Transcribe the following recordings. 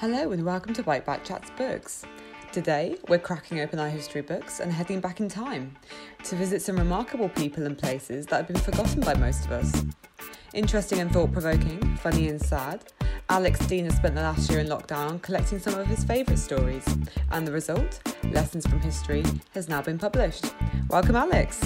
Hello and welcome to Biteback Chats Books. Today, we're cracking open our history books and heading back in time to visit some remarkable people and places that have been forgotten by most of us. Interesting and thought provoking, funny and sad, Alex Dean has spent the last year in lockdown collecting some of his favourite stories, and the result, Lessons from History, has now been published. Welcome, Alex.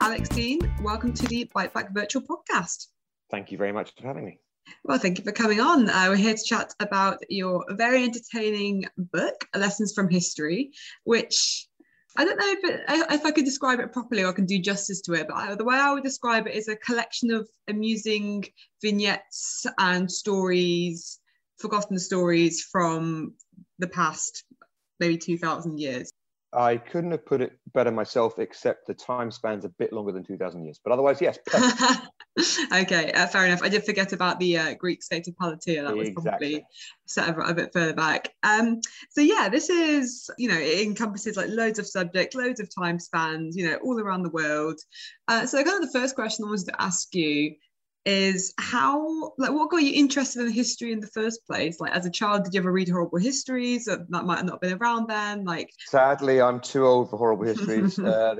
Alex Dean, welcome to the Biteback Virtual Podcast. Thank you very much for having me. Well, thank you for coming on. Uh, we're here to chat about your very entertaining book, Lessons from History, which I don't know if, it, if I could describe it properly or I can do justice to it, but I, the way I would describe it is a collection of amusing vignettes and stories, forgotten stories from the past maybe 2,000 years. I couldn't have put it better myself, except the time span's a bit longer than 2,000 years. But otherwise, yes. okay, uh, fair enough. I did forget about the uh, Greek state of Plataea. That was exactly. probably set a, a, bit further back. Um, so yeah, this is, you know, it encompasses like loads of subjects, loads of time spans, you know, all around the world. Uh, so kind of the first question I wanted to ask you is how like what got you interested in history in the first place? Like as a child did you ever read horrible histories that might not have been around then? Like sadly i'm too old for horrible histories uh,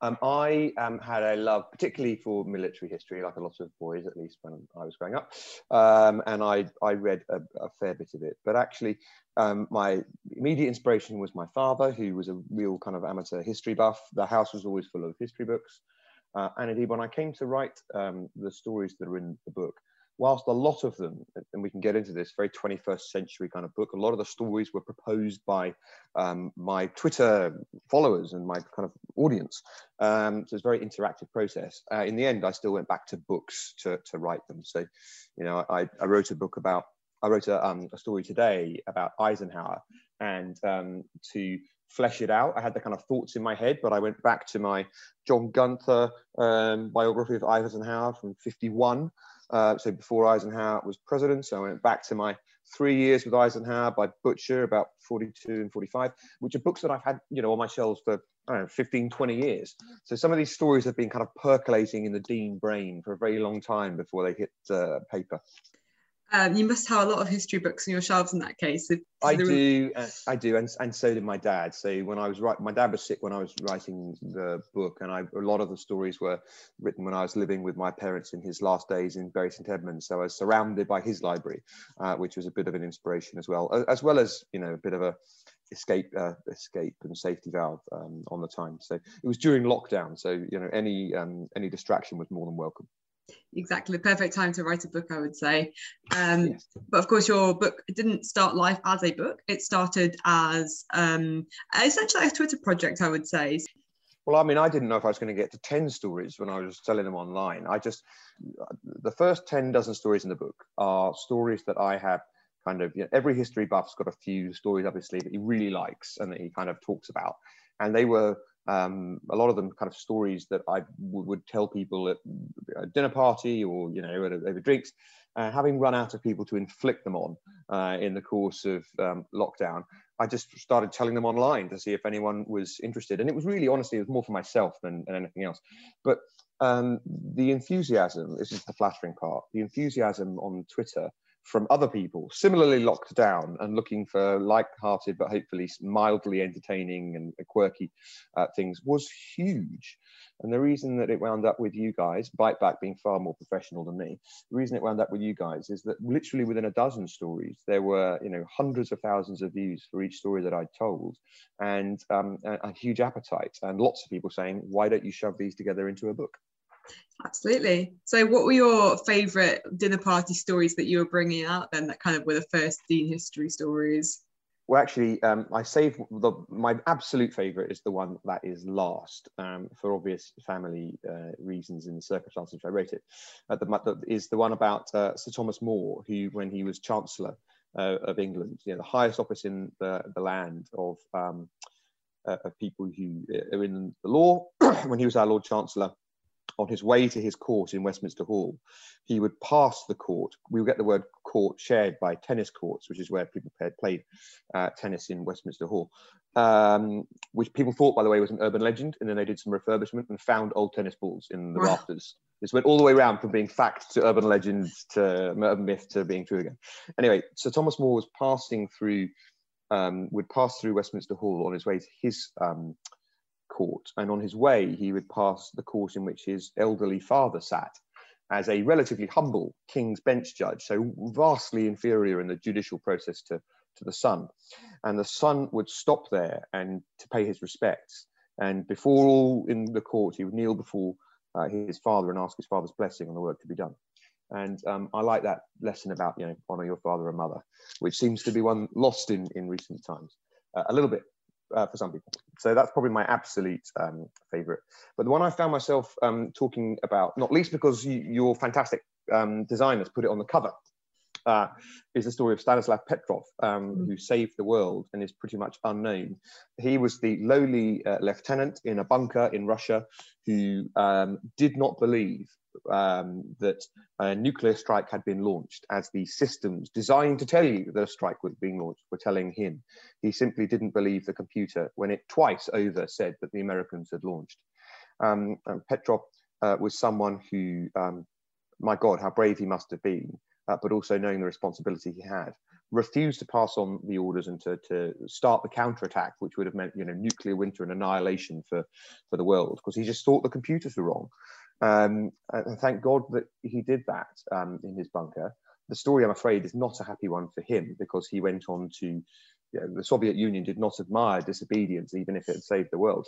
um, i um, had a love particularly for military history like a lot of boys at least when i was growing up um, and i i read a, a, fair bit of it. But actually um, my immediate inspiration was my father who was a real kind of amateur history buff. The house was always full of history books uh, and indeed, when I came to write um, the stories that are in the book, whilst a lot of them, and we can get into this very 21st century kind of book, a lot of the stories were proposed by um, my Twitter followers and my kind of audience. Um, so it's a very interactive process. Uh, in the end, I still went back to books to, to write them. So, you know, I, I wrote a book about, I wrote a, um, a story today about Eisenhower and um, to flesh it out. I had the kind of thoughts in my head, but I went back to my John Gunther um, biography of Eisenhower from 51. Uh, so before Eisenhower was president. So I went back to my three years with Eisenhower by Butcher, about 42 and 45, which are books that I've had, you know, on my shelves for, I don't know, 15, 20 years. So some of these stories have been kind of percolating in the Dean brain for a very long time before they hit uh, paper. Um, you must have a lot of history books on your shelves in that case. I do, uh, I do, and, and so did my dad. So when I was writing, my dad was sick when I was writing the book, and I, a lot of the stories were written when I was living with my parents in his last days in Bury St Edmunds. So I was surrounded by his library, uh, which was a bit of an inspiration as well, as well as you know a bit of a escape, uh, escape and safety valve um, on the time. So it was during lockdown, so you know any um, any distraction was more than welcome exactly the perfect time to write a book, I would say. Um, yes. But of course, your book didn't start life as a book. It started as um, essentially a Twitter project, I would say. Well, I mean, I didn't know if I was going to get to 10 stories when I was selling them online. I just, the first 10 dozen stories in the book are stories that I have kind of, you know, every history buff's got a few stories, obviously, that he really likes and that he kind of talks about. And they were um, a lot of them kind of stories that I would tell people at a dinner party or you know over drinks, uh, having run out of people to inflict them on uh, in the course of um, lockdown. I just started telling them online to see if anyone was interested, and it was really honestly it was more for myself than, than anything else. But um, the enthusiasm, this is the flattering part, the enthusiasm on Twitter from other people similarly locked down and looking for light-hearted but hopefully mildly entertaining and quirky uh, things was huge. And the reason that it wound up with you guys Biteback being far more professional than me the reason it wound up with you guys is that literally within a dozen stories there were you know hundreds of thousands of views for each story that i told and um, a, a huge appetite and lots of people saying why don't you shove these together into a book Absolutely. So, what were your favourite dinner party stories that you were bringing out then that kind of were the first Dean history stories? Well, actually, um, I saved the, my absolute favourite is the one that is last um, for obvious family uh, reasons in the circumstances which I wrote it. Uh, the, is the one about uh, Sir Thomas More, who, when he was Chancellor uh, of England, you know, the highest office in the, the land of, um, uh, of people who are in the law, when he was our Lord Chancellor, on his way to his court in Westminster Hall, he would pass the court. We would get the word court shared by tennis courts, which is where people played uh, tennis in Westminster Hall, um, which people thought, by the way, was an urban legend. And then they did some refurbishment and found old tennis balls in the rafters This went all the way around from being fact to urban legend to urban myth to being true again. Anyway, so Thomas More was passing through, um, would pass through Westminster Hall on his way to his um, court, and on his way he would pass the court in which his elderly father sat as a relatively humble King's Bench judge, so vastly inferior in the judicial process to, to the son. And the son would stop there and to pay his respects. And before all in the court, he would kneel before uh, his father and ask his father's blessing on the work to be done. And um, I like that lesson about, you know, honor your father and mother, which seems to be one lost in, in recent times uh, a little bit uh, for some people. So that's probably my absolute um, favorite. But the one I found myself um, talking about, not least because you, your fantastic um, designers put it on the cover, uh, is the story of Stanislav Petrov, um, mm. who saved the world and is pretty much unknown. He was the lowly uh, lieutenant in a bunker in Russia who um, did not believe um, that a nuclear strike had been launched as the systems designed to tell you that a strike was being launched were telling him. He simply didn't believe the computer when it twice over said that the Americans had launched. Um, Petrov uh, was someone who, um, my God, how brave he must have been, uh, but also knowing the responsibility he had, refused to pass on the orders and to, to start the counterattack, which would have meant you know nuclear winter and annihilation for, for the world, because he just thought the computers were wrong. Um, and thank God that he did that um, in his bunker. The story, I'm afraid, is not a happy one for him because he went on to, you know, the Soviet Union did not admire disobedience, even if it had saved the world.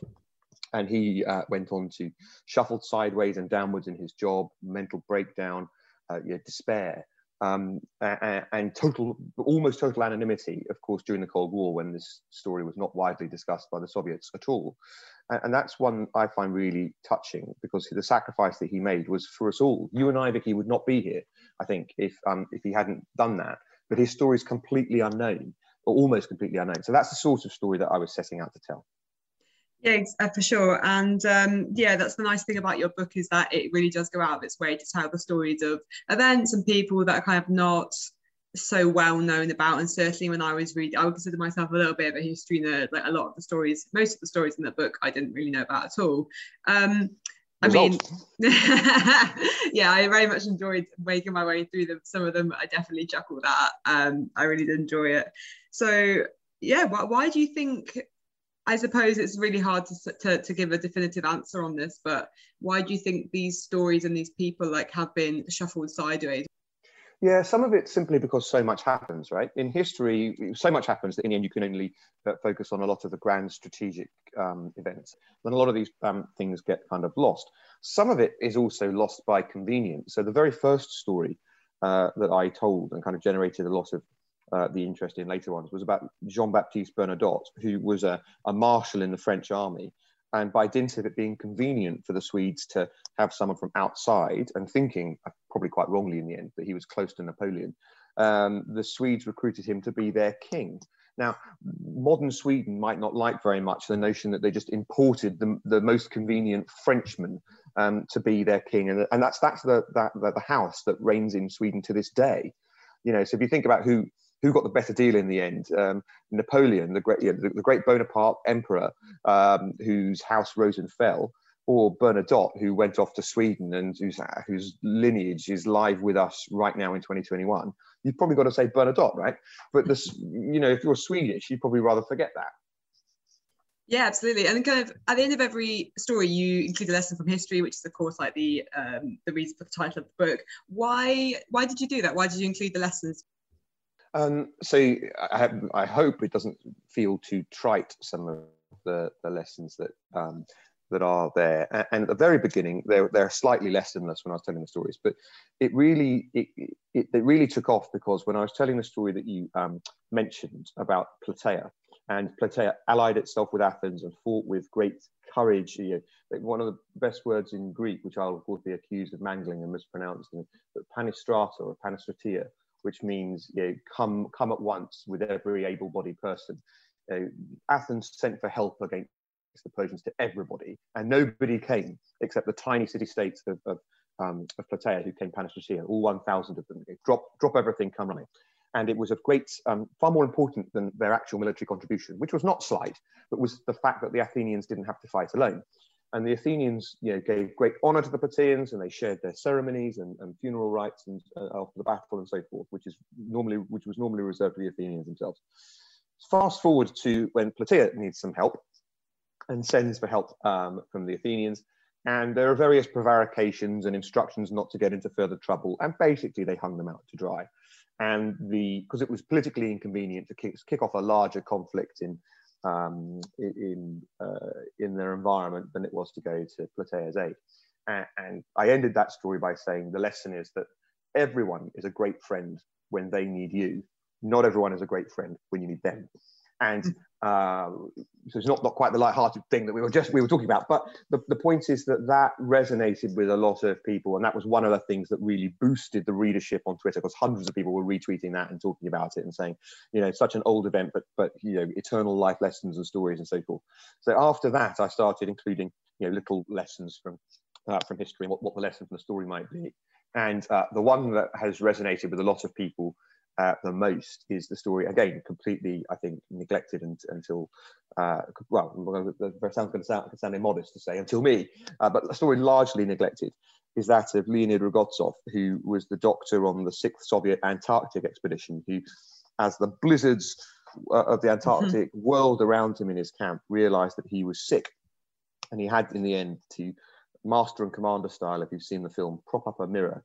And he uh, went on to shuffled sideways and downwards in his job, mental breakdown, uh, despair um, and, and, total, almost total anonymity, of course, during the Cold War when this story was not widely discussed by the Soviets at all. And, and that's one I find really touching because the sacrifice that he made was for us all. You and I, Vicky, would not be here, I think, if um, if he hadn't done that. But his story is completely unknown, or almost completely unknown. So that's the sort of story that I was setting out to tell. Yeah, uh, for sure. And um, yeah, that's the nice thing about your book is that it really does go out of its way to tell the stories of events and people that are kind of not so well known about. And certainly when I was reading, I would consider myself a little bit of a history nerd. Like a lot of the stories, most of the stories in the book, I didn't really know about at all. Um, I mean, yeah, I very much enjoyed making my way through them. Some of them I definitely chuckled at. Um, I really did enjoy it. So yeah, why, why do you think I suppose it's really hard to, to, to give a definitive answer on this, but why do you think these stories and these people like have been shuffled sideways? Yeah, some of it simply because so much happens, right? In history, so much happens that in the end you can only uh, focus on a lot of the grand strategic um, events. Then a lot of these um, things get kind of lost. Some of it is also lost by convenience. So the very first story uh, that I told and kind of generated a lot of uh, the interest in later ones was about Jean Baptiste Bernadotte, who was a, a marshal in the French army. And by dint of it being convenient for the Swedes to have someone from outside and thinking, probably quite wrongly in the end, that he was close to Napoleon, um, the Swedes recruited him to be their king. Now, modern Sweden might not like very much the notion that they just imported the, the most convenient Frenchman um, to be their king, and, and that's that's the, that, the, the house that reigns in Sweden to this day. You know, so if you think about who who got the better deal in the end? Um, Napoleon, the great, the, the, great Bonaparte emperor, um, whose house rose and fell, or Bernadotte, who went off to Sweden and whose, whose lineage is live with us right now in 2021. You've probably got to say Bernadotte, right? But this, you know, if you're Swedish, you'd probably rather forget that. Yeah, absolutely. And kind of at the end of every story, you include a lesson from history, which is of course like the um, the reason for the title of the book. Why why did you do that? Why did you include the lessons? Um, so I, I, hope it doesn't feel too trite some of the, the lessons that um, that are there. And at the very beginning, they're, they're slightly less than this when I was telling the stories, but it really it, it, it really took off because when I was telling the story that you um, mentioned about Plataea, and Plataea allied itself with Athens and fought with great courage. You know, one of the best words in Greek, which I'll of course be accused of mangling and mispronouncing, but panistrata or panistratia, which means you know, come, come at once with every able bodied person. You Athens sent for help against the Persians to everybody, and nobody came except the tiny city states of, of, um, of Plataea who came Panastratia, all 1,000 of them. Drop, drop everything, come running. And it was of great, um, far more important than their actual military contribution, which was not slight, but was the fact that the Athenians didn't have to fight alone. And the Athenians, you know, gave great honor to the Plataeans, and they shared their ceremonies and, and funeral rites and uh, after the battle and so forth, which is normally which was normally reserved for the Athenians themselves. Fast forward to when Plataea needs some help and sends for help um, from the Athenians. And there are various prevarications and instructions not to get into further trouble. And basically, they hung them out to dry. And the because it was politically inconvenient to kick, kick off a larger conflict in um, in uh, in their environment than it was to go to Plataea's aid. And, and I ended that story by saying the lesson is that everyone is a great friend when they need you. Not everyone is a great friend when you need them and mm. uh, so it's not, not quite the light-hearted thing that we were just we were talking about but the, the point is that that resonated with a lot of people and that was one of the things that really boosted the readership on twitter because hundreds of people were retweeting that and talking about it and saying you know such an old event but but you know eternal life lessons and stories and so forth so after that i started including you know little lessons from uh, from history and what, what the lesson from the story might be and uh, the one that has resonated with a lot of people uh, the most is the story again completely i think neglected and, until uh, well that sounds going to sound, sound immodest to say until me uh, but the story largely neglected is that of Leonid Rogozov who was the doctor on the sixth soviet antarctic expedition who as the blizzards uh, of the antarctic mm-hmm. whirled around him in his camp realized that he was sick and he had in the end to master and commander style if you've seen the film prop up a mirror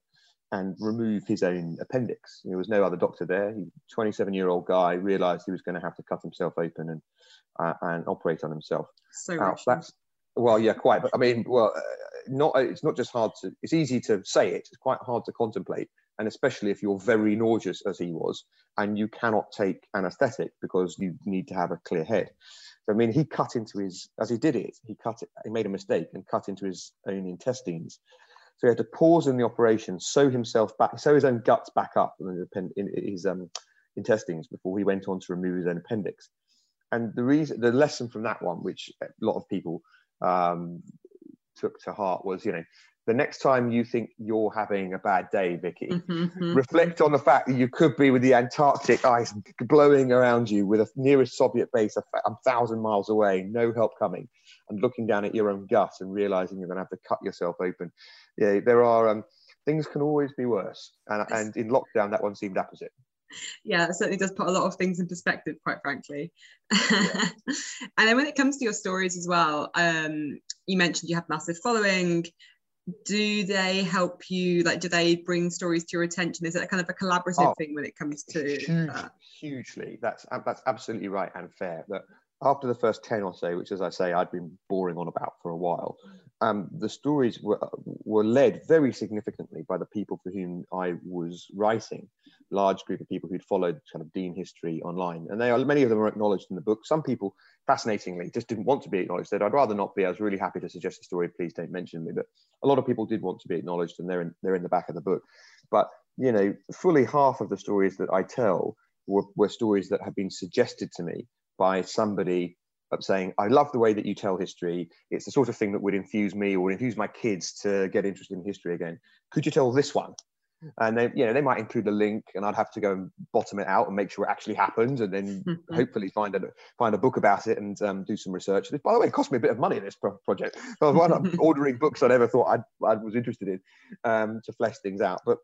and remove his own appendix. There was no other doctor there. He, 27 year old guy, realized he was going to have to cut himself open and uh, and operate on himself. So that's well, yeah, quite. But I mean, well, uh, not it's not just hard to. It's easy to say it. It's quite hard to contemplate, and especially if you're very nauseous as he was, and you cannot take anaesthetic because you need to have a clear head. So I mean, he cut into his as he did it. He cut it. He made a mistake and cut into his own intestines so he had to pause in the operation, sew himself back, sew his own guts back up in his um, intestines before he went on to remove his own appendix. And the reason, the lesson from that one, which a lot of people um, took to heart, was you know, the next time you think you're having a bad day, Vicky, mm-hmm, mm-hmm. reflect on the fact that you could be with the Antarctic ice blowing around you with a nearest Soviet base a, a thousand miles away, no help coming, and looking down at your own gut and realizing you're going to have to cut yourself open yeah, there are um, things can always be worse, and, and in lockdown that one seemed opposite. Yeah, it certainly does put a lot of things in perspective, quite frankly. Yeah. and then when it comes to your stories as well, um, you mentioned you have massive following. Do they help you? Like, do they bring stories to your attention? Is it kind of a collaborative oh, thing when it comes to huge, hugely? That's that's absolutely right and fair. That after the first 10 or so, which, as I say, I'd been boring on about for a while, um, the stories were, were led very significantly by the people for whom I was writing, large group of people who'd followed kind of Dean history online. And they are, many of them are acknowledged in the book. Some people, fascinatingly, just didn't want to be acknowledged. Said, I'd rather not be. I was really happy to suggest a story. Please don't mention me. But a lot of people did want to be acknowledged, and they're in, they're in the back of the book. But, you know, fully half of the stories that I tell were, were stories that have been suggested to me by somebody of saying, I love the way that you tell history. It's the sort of thing that would infuse me or infuse my kids to get interested in history again. Could you tell this one? And they, you know, they might include a link, and I'd have to go and bottom it out and make sure it actually happened, and then hopefully find a find a book about it and um, do some research. This by the way, it cost me a bit of money in this project. I was ordering books I never thought I'd, I was interested in um, to flesh things out. But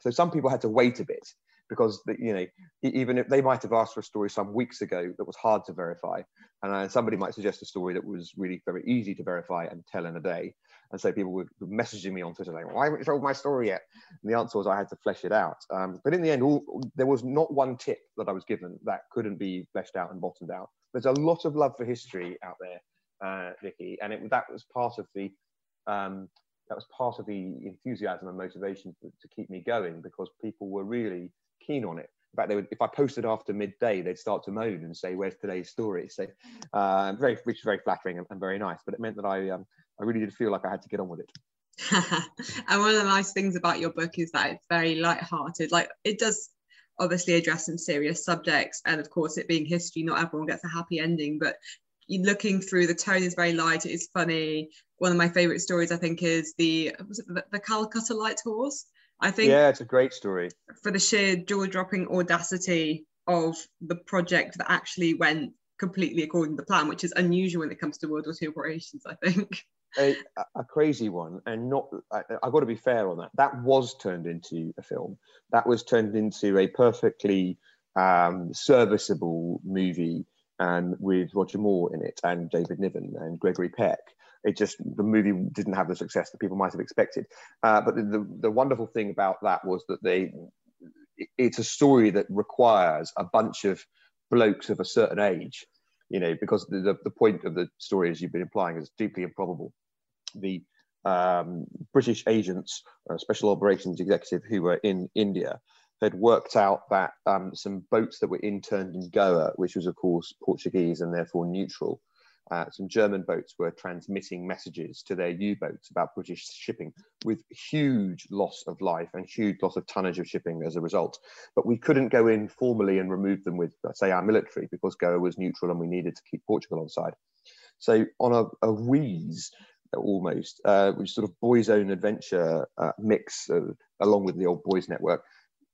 so some people had to wait a bit because you know even if they might have asked for a story some weeks ago that was hard to verify and uh, somebody might suggest a story that was really very easy to verify and tell in a day and so people were messaging me on twitter saying why haven't you told my story yet and the answer was i had to flesh it out um, but in the end all, there was not one tip that i was given that couldn't be fleshed out and bottomed out there's a lot of love for history out there uh, vicky and it, that was part of the um, that was part of the enthusiasm and motivation to, to keep me going because people were really keen on it. In fact, they would, if I posted after midday, they'd start to moan and say, "Where's today's story?" So, uh, very, which is very flattering and, and, very nice. But it meant that I, um, I really did feel like I had to get on with it. and one of the nice things about your book is that it's very light-hearted. Like it does obviously address some serious subjects, and of course, it being history, not everyone gets a happy ending. But looking through, the tone is very light. It is funny. One of my favorite stories, I think, is the was it the, the Calcutta Light Horse I think yeah, it's a great story for the sheer jaw-dropping audacity of the project that actually went completely according to plan, which is unusual when it comes to World War II operations. I think. a, a, crazy one, and not. I, have got to be fair on that. That was turned into a film. That was turned into a perfectly um, serviceable movie, and with Roger Moore in it, and David Niven and Gregory Peck. It just the movie didn't have the success that people might have expected. Uh, but the, the, the wonderful thing about that was that they it's a story that requires a bunch of blokes of a certain age, you know, because the, the, the point of the story, as you've been implying, is deeply improbable. The um, British agents, uh, special operations executive who were in India, had worked out that um, some boats that were interned in Goa, which was, of course, Portuguese and therefore neutral, uh, some German boats were transmitting messages to their U-boats about British shipping with huge loss of life and huge loss of tonnage of shipping as a result. But we couldn't go in formally and remove them with, say, our military because Goa was neutral and we needed to keep Portugal on side. So on a, a wheeze, almost, uh, which sort of boys' own adventure uh, mix along with the old boys network,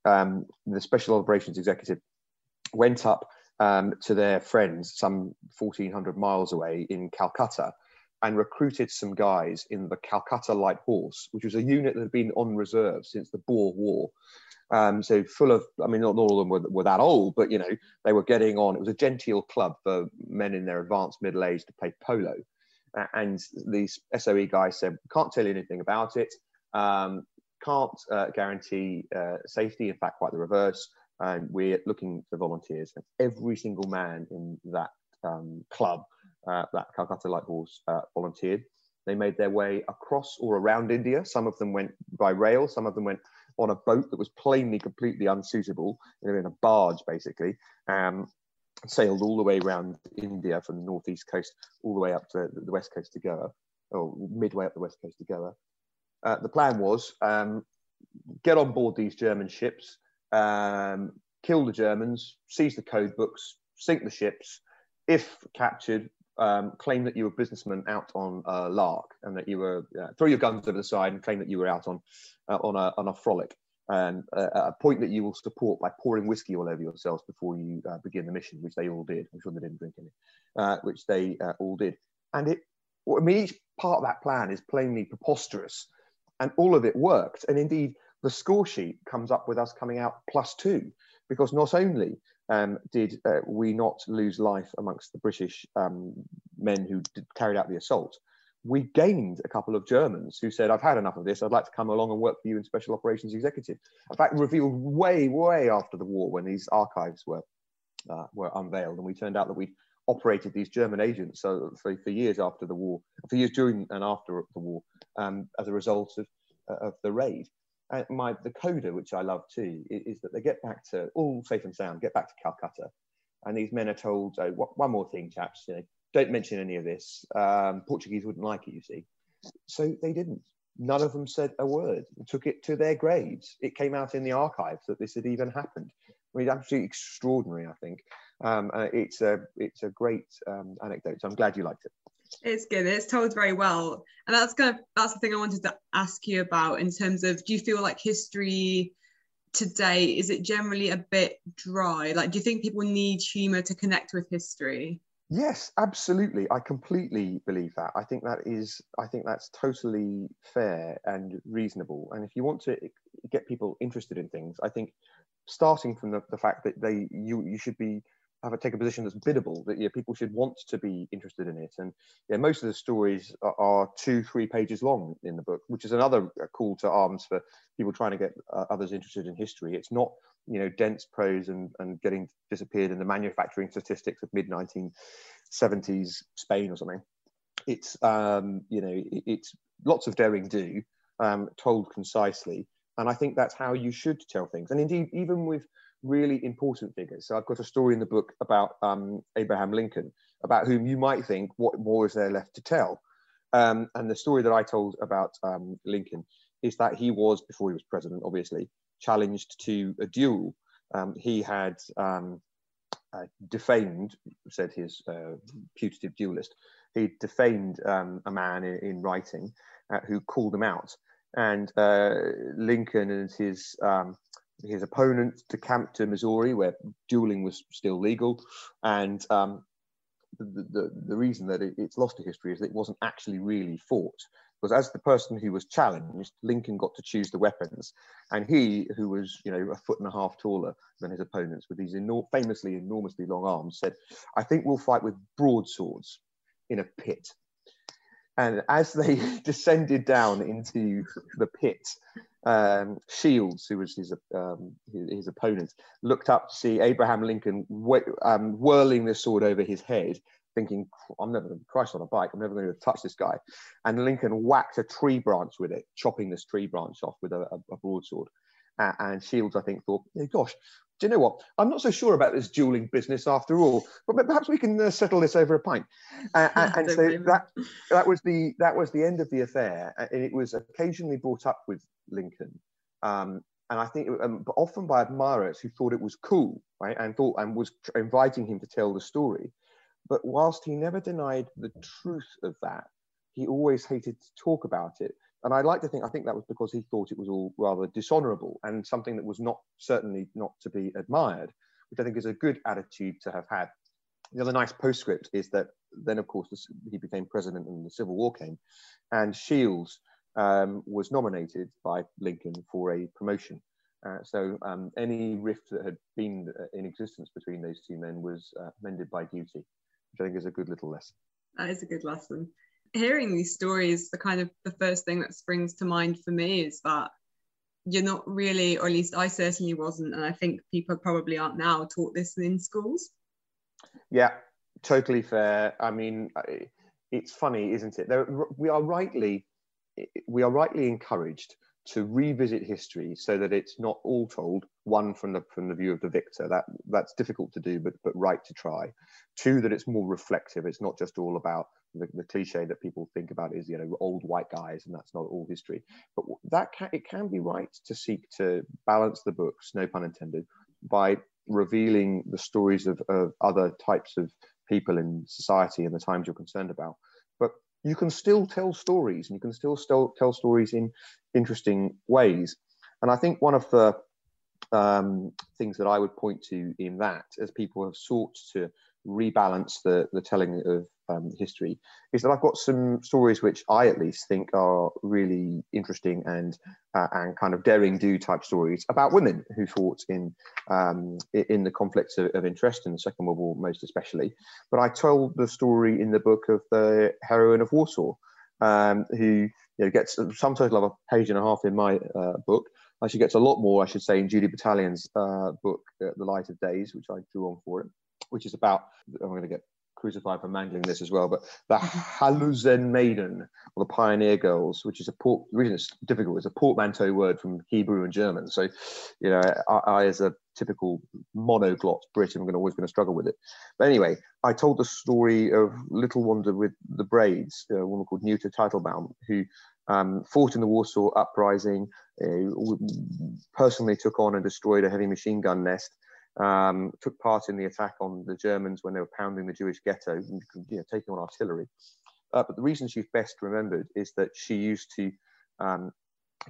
um, the special operations executive went up um, to their friends some 1400 miles away in Calcutta and recruited some guys in the Calcutta Light Horse, which was a unit that had been on reserve since the Boer War. Um, so full of, I mean, not, not all of them were, were, that old, but you know, they were getting on. It was a genteel club for men in their advanced middle age to play polo. Uh, and these SOE guys said, can't tell you anything about it, um, can't uh, guarantee uh, safety. In fact, quite the reverse and we're looking for volunteers. And every single man in that um, club, uh, that Calcutta Light Horse, uh, volunteered. They made their way across or around India. Some of them went by rail, some of them went on a boat that was plainly completely unsuitable, in a barge basically. Um, sailed all the way around India from the northeast coast all the way up to the west coast to Goa, or midway up the west coast to Goa. Uh, the plan was um, get on board these German ships, um, kill the Germans, seize the code books, sink the ships. If captured, um, claim that you were businessmen out on a lark and that you were uh, throw your guns over the side and claim that you were out on uh, on a on a frolic. And uh, a point that you will support by pouring whiskey all over yourselves before you uh, begin the mission, which they all did. I'm sure they didn't drink any, uh, which they uh, all did. And it, I mean, each part of that plan is plainly preposterous, and all of it worked. And indeed, the score sheet comes up with us coming out plus two, because not only um, did uh, we not lose life amongst the British um, men who did, carried out the assault, we gained a couple of Germans who said, I've had enough of this. I'd like to come along and work for you in Special Operations Executive. In fact, revealed way, way after the war when these archives were, uh, were unveiled. And we turned out that we'd operated these German agents so for, for years after the war, for years during and after the war, um, as a result of, uh, of the raid and my the coda, which I love too, is, is, that they get back to all safe and sound, get back to Calcutta, and these men are told, oh, one more thing, chaps, you know, don't mention any of this. Um, Portuguese wouldn't like it, you see. So they didn't. None of them said a word. Took it to their graves. It came out in the archives that this had even happened. I mean, absolutely extraordinary. I think um, uh, it's a it's a great um, anecdote. So I'm glad you liked it. It's good. It's told very well, and that's kind of that's the thing I wanted to ask you about in terms of do you feel like history today is it generally a bit dry? Like, do you think people need humour to connect with history? Yes, absolutely. I completely believe that. I think that is. I think that's totally fair and reasonable. And if you want to get people interested in things, I think starting from the, the fact that they you you should be have a, take a position that's biddable that yeah, people should want to be interested in it. And yeah most of the stories are, are two three pages long in the book which is another uh, call to arms for people trying to get uh, others interested in history. It's not you know dense prose and, and getting disappeared in the manufacturing statistics of mid 1970s spain or something. It's um, you know it, it's lots of daring do um, told concisely. And i think that's how you should tell things. And indeed even with really important figures. So I've got a story in the book about um, Abraham Lincoln, about whom you might think, what more is there left to tell? Um, and the story that I told about um, Lincoln is that he was, before he was president, obviously, challenged to a duel. Um, he had um, uh, defamed, said his uh, putative duelist, he defamed um, a man in, in writing uh, who called him out. And uh, Lincoln and his his opponent to camp to Missouri, where dueling was still legal, and um, the, the, the reason that it, it's lost to history is that it wasn't actually really fought. Because as the person who was challenged, Lincoln got to choose the weapons, and he, who was you know a foot and a half taller than his opponents with these enor- famously enormously long arms, said, "I think we'll fight with broadswords in a pit." And as they descended down into the pit, um, Shields, who was his, um, his, his opponent, looked up to see Abraham Lincoln um, whirling the sword over his head, thinking, "I'm never going to Christ on a bike. I'm never going to touch this guy." And Lincoln whacked a tree branch with it, chopping this tree branch off with a, a, a broadsword. Uh, and Shields, I think, thought, hey, "Gosh, do you know what? I'm not so sure about this dueling business after all, but perhaps we can uh, settle this over a pint. Uh, and, and so that that was the that was the end of the affair, and it was occasionally brought up with Lincoln, um, and I think um, but often by admirers who thought it was cool, right, and thought and was inviting him to tell the story. But whilst he never denied the truth of that, he always hated to talk about it and I like to think I think that was because he thought it was all rather dishonourable and something that was not certainly not to be admired, which I think is a good attitude to have had. The other nice postscript is that then, of course, this, he became president and the Civil War came, and Shields um, was nominated by Lincoln for a promotion. Uh, so um, any rift that had been uh, in existence between those two men was uh, mended by duty, which I think is a good little lesson. That is a good lesson hearing these stories, the kind of the first thing that springs to mind for me is that you're not really, or at least I certainly wasn't, and I think people probably aren't now taught this in schools. Yeah, totally fair. I mean, it's funny, isn't it? There, we are rightly, we are rightly encouraged to revisit history so that it's not all told one from the from the view of the victor that that's difficult to do but but right to try. Two that it's more reflective. It's not just all about the, the cliche that people think about is you know old white guys and that's not all history. But that can it can be right to seek to balance the books no pun intended by revealing the stories of, of other types of people in society and the times you're concerned about. But you can still tell stories and you can still, still tell stories in interesting ways. And I think one of the um, things that I would point to in that, as people have sought to rebalance the, the telling of um, history is that I've got some stories which I at least think are really interesting and uh, and kind of daring do type stories about women who fought in um, in the conflicts of, of, interest in the Second World War most especially. But I told the story in the book of the heroine of Warsaw, um, who you know gets some total of a page and a half in my uh, book. She gets a lot more, I should say, in Judy Batalion's uh, book, uh, The Light of Days, which I drew on for it which is about I'm going to get crucified for mangling this as well, but the Haluzen Maiden or the Pioneer Girls, which is a port, the reason it's difficult, it's a portmanteau word from Hebrew and German. So, you know, I, I as a typical monoglot Brit, I'm going to, always going to struggle with it. But anyway, I told the story of Little Wonder with the Braids, a woman called Nuta Teitelbaum, who um, fought in the Warsaw Uprising, uh, personally took on and destroyed a heavy machine gun nest um, took part in the attack on the Germans when they were pounding the Jewish ghetto, and, you know, taking on artillery. Uh, but the reason she's best remembered is that she used to um,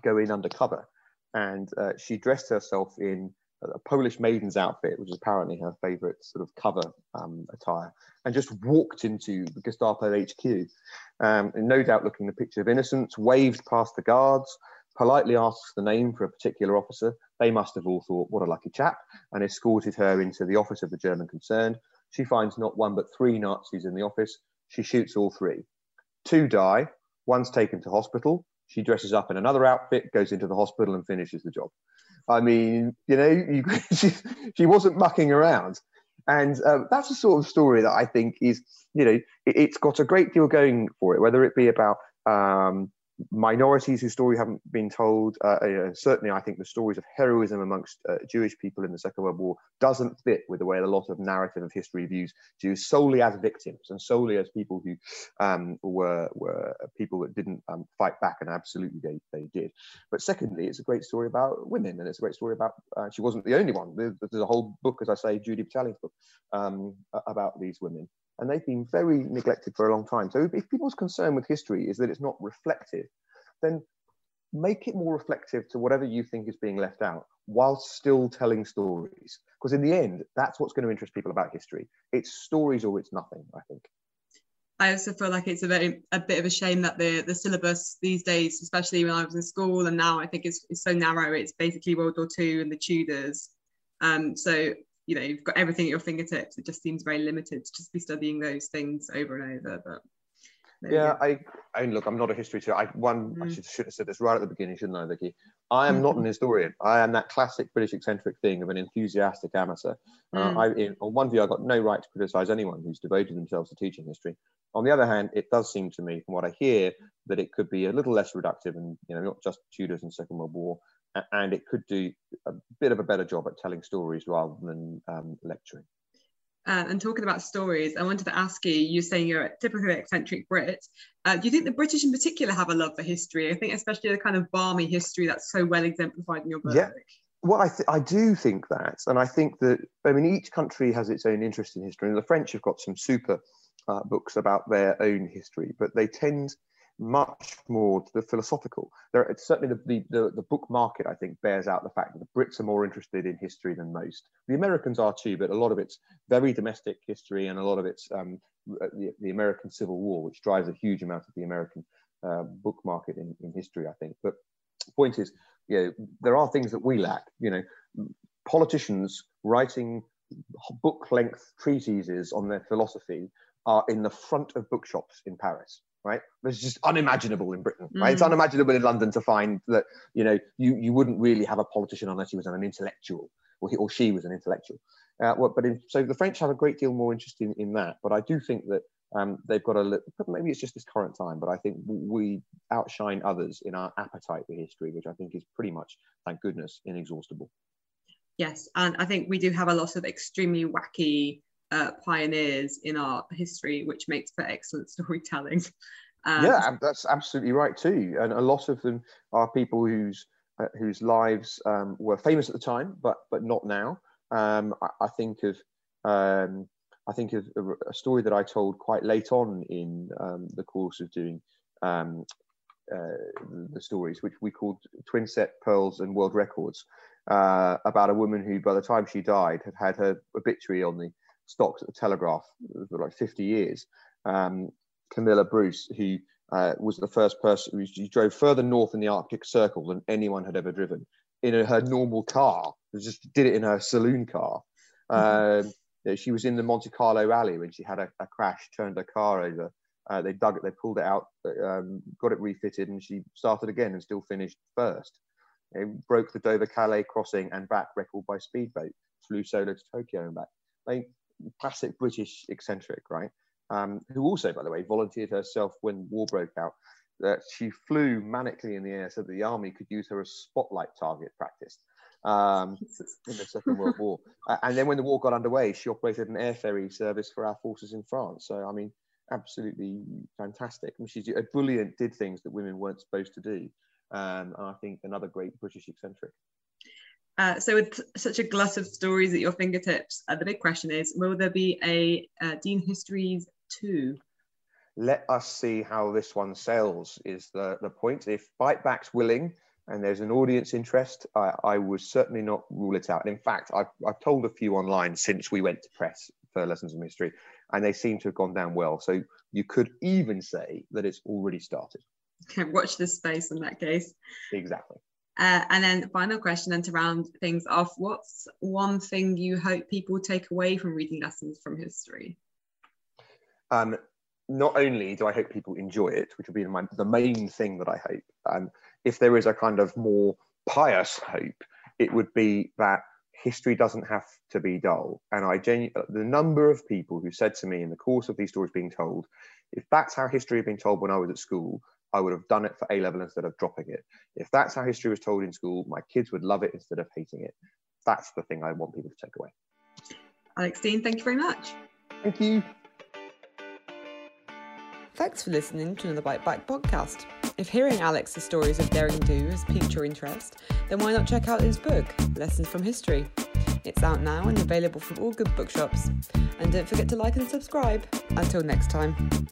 go in undercover, and uh, she dressed herself in a Polish maiden's outfit, which is apparently her favourite sort of cover um, attire, and just walked into the Gestapo HQ, um, and no doubt looking the picture of innocence, waved past the guards, politely asks the name for a particular officer. They must have all thought, what a lucky chap, and escorted her into the office of the German concerned. She finds not one but three Nazis in the office. She shoots all three. Two die, one's taken to hospital. She dresses up in another outfit, goes into the hospital, and finishes the job. I mean, you know, you, she, she wasn't mucking around. And um, that's the sort of story that I think is, you know, it, has got a great deal going for it, whether it be about um, minorities whose story haven't been told. Uh, uh, certainly, I think the stories of heroism amongst uh, Jewish people in the Second World War doesn't fit with the way a lot of narrative of history views Jews solely as victims and solely as people who um, were were people that didn't um, fight back, and absolutely they, they did. But secondly, it's a great story about women, and it's a great story about uh, she wasn't the only one. There's, there's, a whole book, as I say, Judy Batalion's book um, about these women and they've been very neglected for a long time. So if people's concern with history is that it's not reflective, then make it more reflective to whatever you think is being left out while still telling stories. Because in the end, that's what's going to interest people about history. It's stories or it's nothing, I think. I also feel like it's a very a bit of a shame that the the syllabus these days, especially when I was in school and now I think it's, it's so narrow. It's basically World War II and the Tudors. Um, so you know you've got everything at your fingertips. It just seems very limited to just be studying those things over and over. But yeah, I, I look, I'm not a history teacher. I one, mm. I should, should have said this right at the beginning, shouldn't I, Vicky? I am not an historian. I am that classic British eccentric thing of an enthusiastic amateur. Uh, mm. Uh, I, in, on one view, I've got no right to criticise anyone who's devoted themselves to teaching history. On the other hand, it does seem to me, from what I hear, that it could be a little less reductive and you know not just Tudors and Second World War, and it could do a bit of a better job at telling stories rather than um, lecturing. Uh, and talking about stories, I wanted to ask you, you're saying you're a typically eccentric Brit. Uh, do you think the British in particular have a love for history? I think especially the kind of balmy history that's so well exemplified in your book. Yeah. Well, I, th- I do think that. And I think that, I mean, each country has its own interest in history. And the French have got some super uh, books about their own history, but they tend much more to the philosophical. There, it's certainly the, the, the, book market, I think, bears out the fact that the Brits are more interested in history than most. The Americans are too, but a lot of it's very domestic history and a lot of it's um, the, the, American Civil War, which drives a huge amount of the American uh, book market in, in history, I think. But point is, you know, there are things that we lack. You know, politicians writing book length treatises on their philosophy are in the front of bookshops in Paris right? It's just unimaginable in Britain, right? Mm. It's unimaginable in London to find that you know you you wouldn't really have a politician unless he was an intellectual or he or she was an intellectual. Uh, well, but in, so the French have a great deal more interest in, in that. But I do think that um, they've got a maybe it's just this current time, but I think we outshine others in our appetite for history, which I think is pretty much, thank goodness, inexhaustible. Yes, and I think we do have a lot of extremely wacky uh, pioneers in our history, which makes for excellent storytelling. Um, yeah, that's absolutely right too. And a lot of them are people whose uh, whose lives um, were famous at the time, but but not now. Um, I, I, think of um, I think of a, a, story that I told quite late on in um, the course of doing um, uh, the stories, which we called Twin Set Pearls and World Records, uh, about a woman who, by the time she died, had had her obituary on the stocks at the Telegraph for like 50 years. Um, Camilla Bruce, who uh, was the first person who drove further north in the Arctic Circle than anyone had ever driven in her normal car. Just did it in her saloon car. Mm-hmm. Um, she was in the Monte Carlo Rally when she had a, a crash, turned her car over. Uh, they dug it, they pulled it out, um, got it refitted, and she started again and still finished first. It broke the Dover Calais crossing and back record by speedboat, flew solo to Tokyo and back. Like classic British eccentric, right? Um, who also, by the way, volunteered herself when war broke out. That she flew manically in the air so that the army could use her as spotlight target practice um, in the Second World War. Uh, and then when the war got underway, she operated an air ferry service for our forces in France. So, I mean, absolutely fantastic. I mean, she's a brilliant, did things that women weren't supposed to do. Um, and I think another great British eccentric. Uh, so with such a glut of stories at your fingertips, uh, the big question is, will there be a uh, Dean Histories 2? Let us see how this one sells is the, the point. If Biteback's willing and there's an audience interest, I, I would certainly not rule it out. And in fact, I've, I've told a few online since we went to press for Lessons in History, and they seem to have gone down well. So you could even say that it's already started. Okay, watch this space in that case. Exactly. Uh, and then final question then to round things off, what's one thing you hope people take away from reading lessons from history? Um, not only do I hope people enjoy it, which will be my, the main thing that I hope, um, if there is a kind of more pious hope, it would be that history doesn't have to be dull. And I genu- the number of people who said to me in the course of these stories being told, if that's how history had been told when I was at school, I would have done it for A level instead of dropping it. If that's how history was told in school, my kids would love it instead of hating it. That's the thing I want people to take away. Alex Dean, thank you very much. Thank you. Thanks for listening to another Biteback podcast. If hearing Alex's stories of daring do has piqued your interest, then why not check out his book, Lessons from History? It's out now and available from all good bookshops. And don't forget to like and subscribe. Until next time.